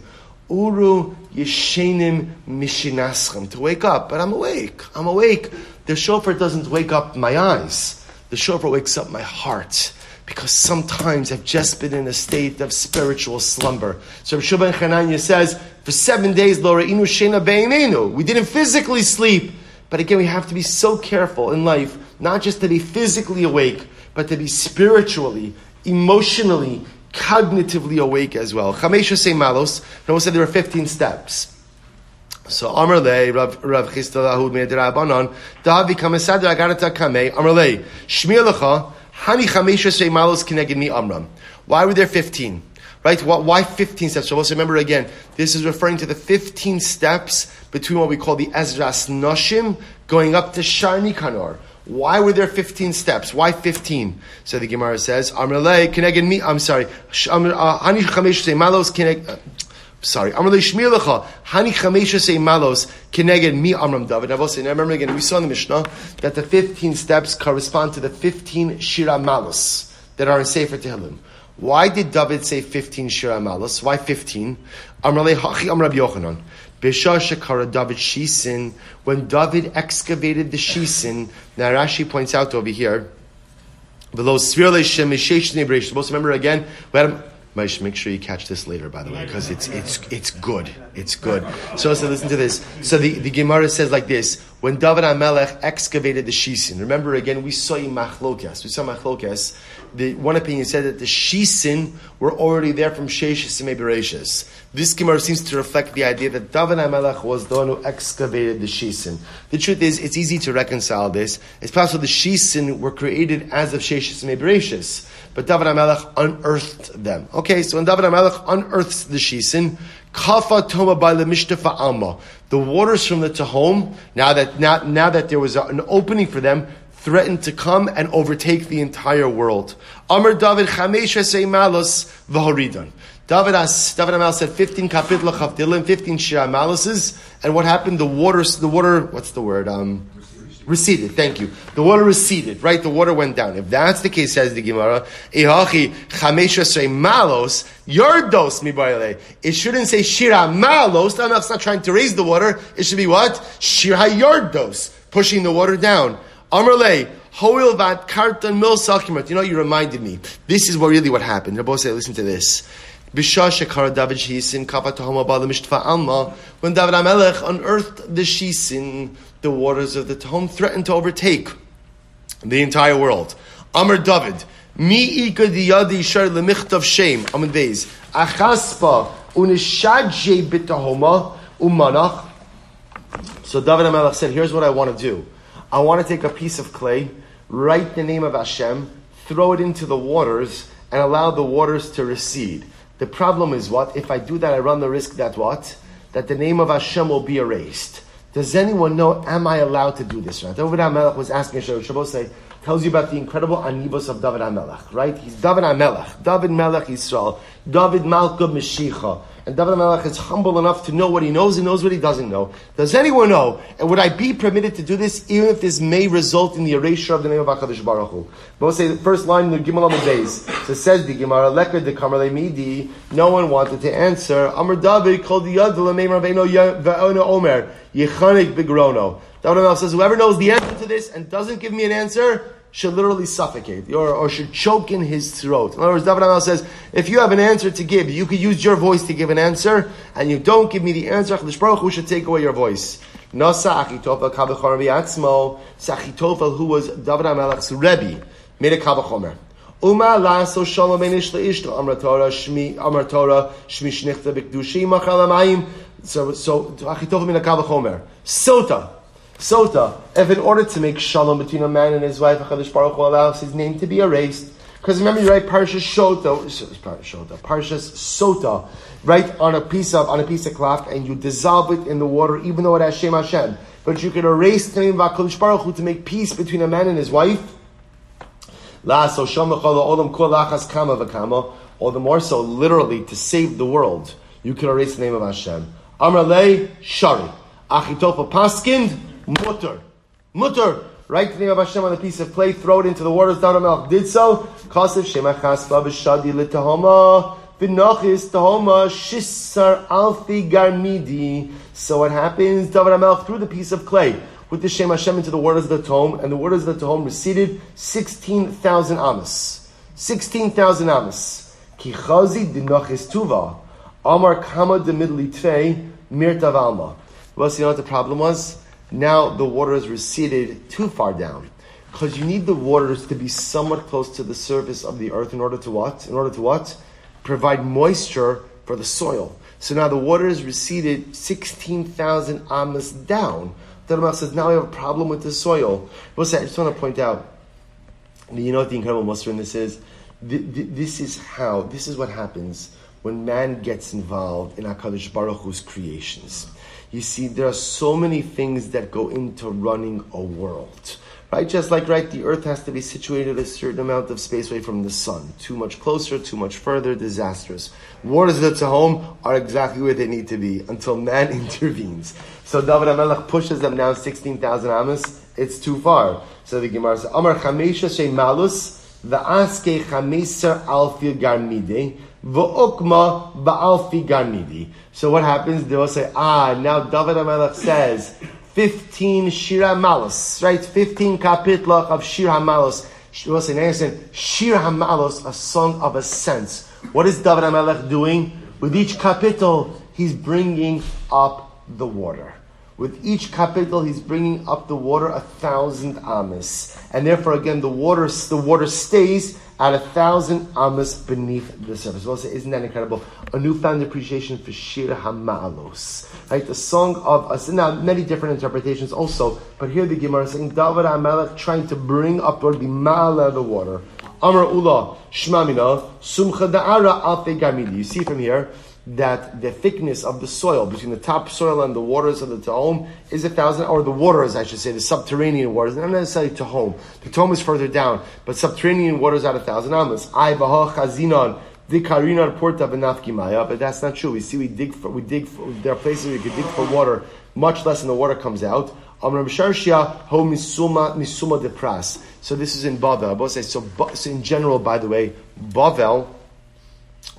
Uru yeshenim mishinaschem. To wake up. But I'm awake. I'm awake. The shofar doesn't wake up my eyes. The shofar wakes up my heart. Because sometimes I've just been in a state of spiritual slumber. So Rabbi Chananya says, for seven days, Laura inu shena be'inenu. We didn't physically sleep. But again, we have to be so careful in life, not just to be physically awake, but to be spiritually emotionally, cognitively awake as well. Chamesha malos. We said there are 15 steps. So Amar Le, Rav Rav Chisda Lahud Me'edirabanon, Davi Kamesadra Agarata Kame, Amar Le, Shmiel Lecha, Hani Chamesha say malos kineged mi Amram. Why were there 15? Right? Why 15 steps? So let's remember again, this is referring to the 15 steps between what we call the Ezras Noshim going up to Shani Kanor. Why were there 15 steps? Why 15? So the Gemara says, Amrele keneged me, I'm sorry, uh, Hani chamesh say malos keneg, uh, sorry, Amrele shmir lecha, Hani chamesh say malos keneged mi Amram David. Now, now remember again, we saw in the Mishnah that the 15 steps correspond to the 15 shira malos that are in Sefer Tehillim. Why did David say 15 shira malos? Why 15? Amrele hachi Amrab Yochanan. Bishar Shekara David Shisin, when David excavated the Shisin, now Rashi points out over here, below Svirle Shem Supposed to remember again, we had Make sure you catch this later, by the way, because it's it's it's good. It's good. So, so listen to this. So the, the Gemara says like this: When David Amelech excavated the Shisin, remember again, we saw in Machlokas. We saw Machlokas. The one opinion said that the Shisin were already there from Sheshis and Bereshis. This Gemara seems to reflect the idea that David Amelech was the one who excavated the Shisin. The truth is, it's easy to reconcile this. It's possible the Shisin were created as of Sheshis and Bereshis but David HaMelech unearthed them. Okay, so when David HaMelech unearths the Shisin, Kafa Toma by the Mishtafa Alma, the waters from the Tahom, now that, now, now that there was a, an opening for them, threatened to come and overtake the entire world. Amr David Chamesh Malos V'Horidan. David, David Amal said 15 kapitel Chavdilim, 15 Shira Malices, and what happened? The water, the water, what's the word? Um, receded. Thank you. The water receded, right? The water went down. If that's the case, says the Gemara, Malos, Mibaile. It shouldn't say Shira Malos. That's not trying to raise the water. It should be what? Shira Yordos, pushing the water down. Amrle, Hoil vat kartan mil You know, you reminded me. This is what really what happened. Rabbi say, listen to this. When David Amelech unearthed the Shisin, the waters of the Tahom threatened to overtake the entire world. Amr David. Mi diyadi shar lemichtav shame. Amr Beis. Achaspa unishadje bitahoma umanach. So David Amelech said, here's what I want to do. I want to take a piece of clay, write the name of Hashem, throw it into the waters, and allow the waters to recede. The problem is what? If I do that, I run the risk that what? That the name of Hashem will be erased. Does anyone know, am I allowed to do this? Right? David HaMelech was asking Shabbos say, tells you about the incredible anibus of David HaMelech, right? He's David HaMelech, David Melech Yisrael, David Malka Meshicha. And David Melech is humble enough to know what he knows and knows what he doesn't know. Does anyone know? And would I be permitted to do this even if this may result in the erasure of the name of HaKadosh Baruch Hu? But say the first line in the Gimel days. So says the Gemara, Lekar de Kamarle Midi, no one wanted to answer. Amr David called the Yad Lameim Rabbeinu Omer, Yechanik Bigrono. David Melech says, whoever knows the answer to this and doesn't give me an answer, should literally suffocate or, or should choke in his throat. In other words, David Amal says, if you have an answer to give, you could use your voice to give an answer, and you don't give me the answer, Chadosh Baruch Hu should take away your voice. Nasa Achitofel Kabachor Atzmo, Sachitofel, who was David Amelech's Rebbe, made a Kabachomer. Uma laso shalom enish leishto amar Torah shmi amar Torah shmi shnichta b'kedushim machal amayim. So so Achitofel min a Kabachomer. Sota Sota, if in order to make shalom between a man and his wife, HaKadosh Baruch Hu allows his name to be erased, because remember you write Parshas Shota, Shota, Parshas Sota, right on a piece of on a piece of cloth, and you dissolve it in the water, even though it has Shem Hashem. But you can erase the name of HaKadosh Baruch Hu to make peace between a man and his wife. All the more so, literally, to save the world, you can erase the name of Hashem. Amrale Shari. Achitofa Paskind mutter. Mutter. Write the name of Hashem on a piece of clay, throw it into the waters. David Melch did so. Kasev Shema Chaspa V'Shadi L'Tahoma V'Nochis Tahoma Shisar Alfi Garmidi. So what happens? David Melch threw the piece of clay with the Shem Hashem into the waters of the Tahom, and the waters of the Tahom receded 16,000 amas. 16,000 amas. Kichazi Dinochis Tuva. Amar Kama de Midli Mirtav Alma. Well, so you know what the problem was? Now the water has receded too far down. Because you need the waters to be somewhat close to the surface of the earth in order to what? In order to what? Provide moisture for the soil. So now the water has receded 16,000 amas down. The says, now we have a problem with the soil. I just want to point out, you know what the incredible muster in this is? This is how, this is what happens when man gets involved in HaKadosh Baruch Hu's creations. You see, there are so many things that go into running a world. Right? Just like, right, the earth has to be situated a certain amount of space away from the sun. Too much closer, too much further, disastrous. Waters that's a home are exactly where they need to be until man [LAUGHS] intervenes. So David HaMelech pushes them down 16,000 amas. It's too far. So the Gemara says, Amar Chamesha Shei Malus, Va'aske Chameser Alfil Garmide, V'okma. So what happens? They will say, ah, now David HaMelech says, 15 Shira Malos, right? 15 kapitla of Shir HaMalos. She will say, Anderson, Shir HaMalos, a song of ascents. What is David HaMelech doing? With each capital, he's bringing up the water. With each capital, he's bringing up the water a thousand amas, and therefore, again, the water the water stays at a thousand amas beneath the surface. Well, isn't that incredible? A newfound appreciation for Shir Hamalos, right? The song of us. Now, many different interpretations also, but here the Gemara is saying David Amelech trying to bring upward the Ma'ala, the water. Amar Ula Shmamina Sumcha Da'ara Afe Gamidi. You see from here that the thickness of the soil between the top soil and the waters of the Tahom is a thousand, or the waters, I should say, the subterranean waters, not necessarily Tahom. The Tahom is further down, but subterranean waters at a thousand amas. I baha chazinon. Dikarinar porta benafkimaya, but that's not true. We see we dig for, we dig for, there are places we could dig for water much less than the water comes out. ho misuma misuma de pras. So this is in Bavel. So, so in general, by the way, Bavel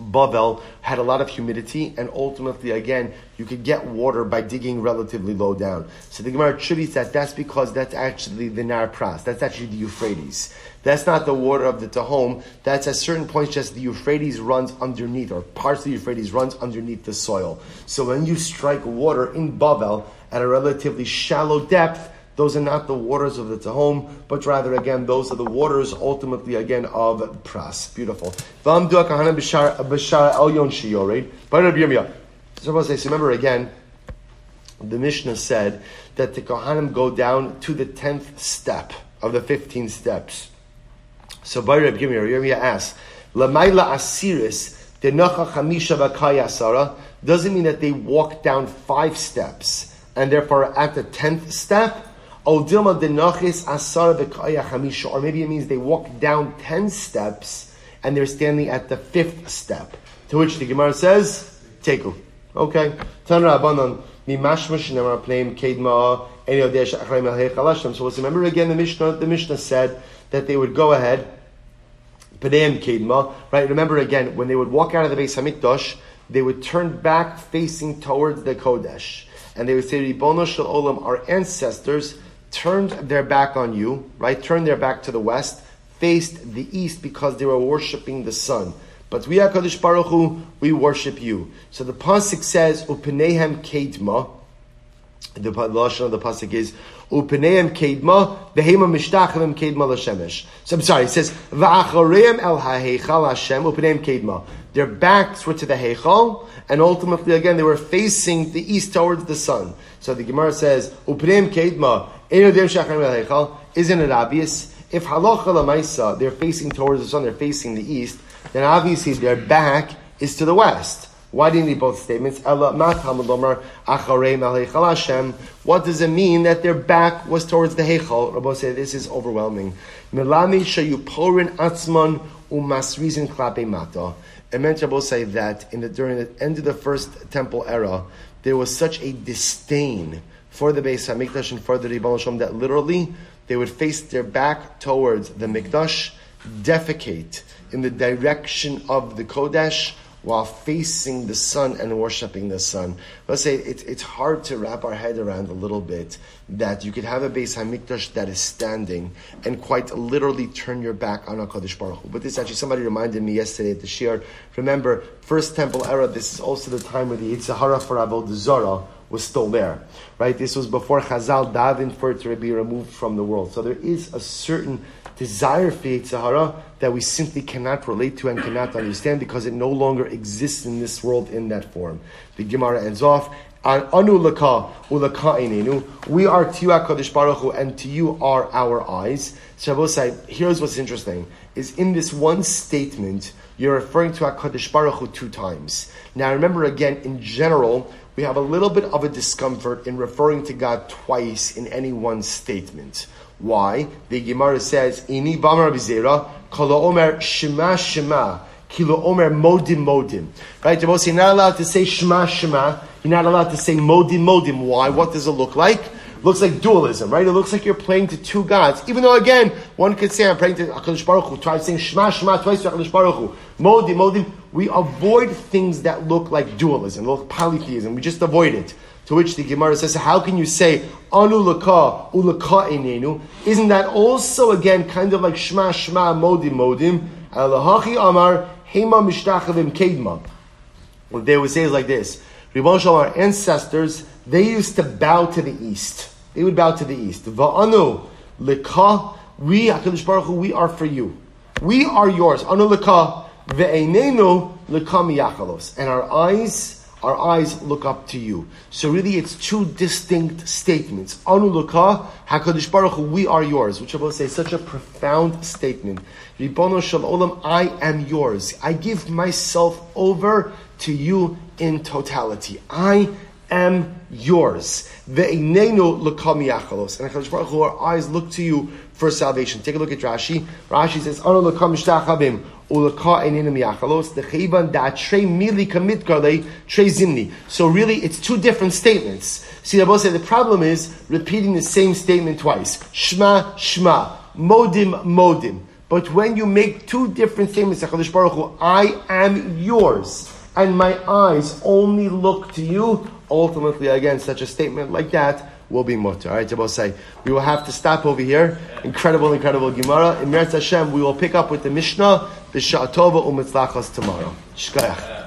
Bavel had a lot of humidity, and ultimately, again, you could get water by digging relatively low down. So the Gemara attributes that that's because that's actually the Nar Pras, that's actually the Euphrates. That's not the water of the Tahom. That's at certain points just the Euphrates runs underneath, or parts of the Euphrates runs underneath the soil. So when you strike water in Bavel at a relatively shallow depth, those are not the waters of the Tahom, but rather, again, those are the waters ultimately, again, of Pras. Beautiful. So remember again, the Mishnah said that the Kohanim go down to the 10th step of the 15 steps. So Bayreb Yirmiyah asks, Lamaila Asiris, doesn't mean that they walk down five steps and therefore at the 10th step, or maybe it means they walk down 10 steps and they're standing at the fifth step. To which the Gemara says, Teku. Okay. So let's remember again the Mishnah, the Mishnah said that they would go ahead, right? Remember again, when they would walk out of the base Hamikdash, they would turn back facing towards the Kodesh. And they would say, Ribono Shel Olam, our ancestors, turned their back on you, right? Turned their back to the west, faced the east because they were worshiping the sun. But we are Kadosh Baruch Hu, we worship you. So the pasuk says, "Upenehem kedma." The lashon of the pasuk is "Upenehem kedma vehema mishtachavim kedma l'shemesh." So I'm sorry. It says "Va'achareim el ha'heichal Hashem upenehem kedma." Their backs were to the heichal, and ultimately, again, they were facing the east towards the sun. So the Gemara says "Upenehem kedma." Isn't it obvious? If halacha lamaisa, they're facing towards the sun, they're facing the east, then obviously their back is to the west. Why you need both statements? What does it mean that their back was towards the Heichal? Rabbi said this is overwhelming. It meant Rabbi say that in the, during the end of the first temple era, there was such a disdain for the Beis Hamikdash and for the Ribbon that literally they would face their back towards the Mikdash, defecate in the direction of the Kodesh while facing the sun and worshiping the sun. Let's say it, it's hard to wrap our head around a little bit that you could have a Beis Hamikdash that is standing and quite literally turn your back on HaKadosh Baruch Hu. But this actually, somebody reminded me yesterday at the Shir. Remember, First Temple era, this is also the time where the Yetzer Hara for Avodah Zarah was still there, right? This was before Chazal davened for it to be removed from the world. So there is a certain desire for Yetzer Hara that we simply cannot relate to and cannot understand because it no longer exists in this world in that form. The Gemara ends off. Anu We are to you, Hakadosh Baruch Hu, and to you are our eyes. Shabbosai. Here's what's interesting: is in this one statement you're referring to Hakadosh Baruch Hu two times. Now, remember again, in general, we have a little bit of a discomfort in referring to God twice in any one statement. Why? The Gemara says, "Ini bamar bizera kala omer shema shema." Kilo Omer Modim Modim. Right? You're not allowed to say Shema Shema. You're not allowed to say Modim Modim. Why? What does it look like? looks like dualism, right? It looks like you're praying to two gods. Even though, again, one could say, I'm praying to HaKadosh Baruch Hu, try saying Shema, Shema twice to HaKadosh Baruch Hu. Modim, Modim. We avoid things that look like dualism, look polytheism. We just avoid it. To which the Gemara says, how can you say, Anu laka, ulaka enenu? Isn't that also, again, kind of like Shema, Shema, Modim, Modim? Alahachi Amar, Hema Mishtachavim Kedma. What they would say is like this. Ribbon our ancestors, they used to bow to the east. They would bow to the east. Va'anu lika, we, HaKadosh Baruch Hu, we are for you. We are yours. Anu lika, ve'einenu lika miyachalos. And our eyes, our eyes look up to you. So really it's two distinct statements. Anu lika, HaKadosh Baruch Hu, we are yours. Which I will say such a profound statement. Ribono Shel I am yours. I give myself over to you in totality. I am yours. Ve'inenu l'kam yachalos. And HaKadosh Baruch Hu, our eyes look to you for salvation. Take a look at Rashi. Rashi says, Anu l'kam shtachabim So really, it's two different statements. See, I both the problem is repeating the same statement twice. Shma, shma. Modim, modim. But when you make two different statements, I am yours, and my eyes only look to you, ultimately, again, such a statement like that will be mutter. All right, Jabal say, we will have to stop over here. Incredible, incredible Gemara. In Meretz Hashem, we will pick up with the Mishnah, the Tova Umitzlachos tomorrow. Shkayach.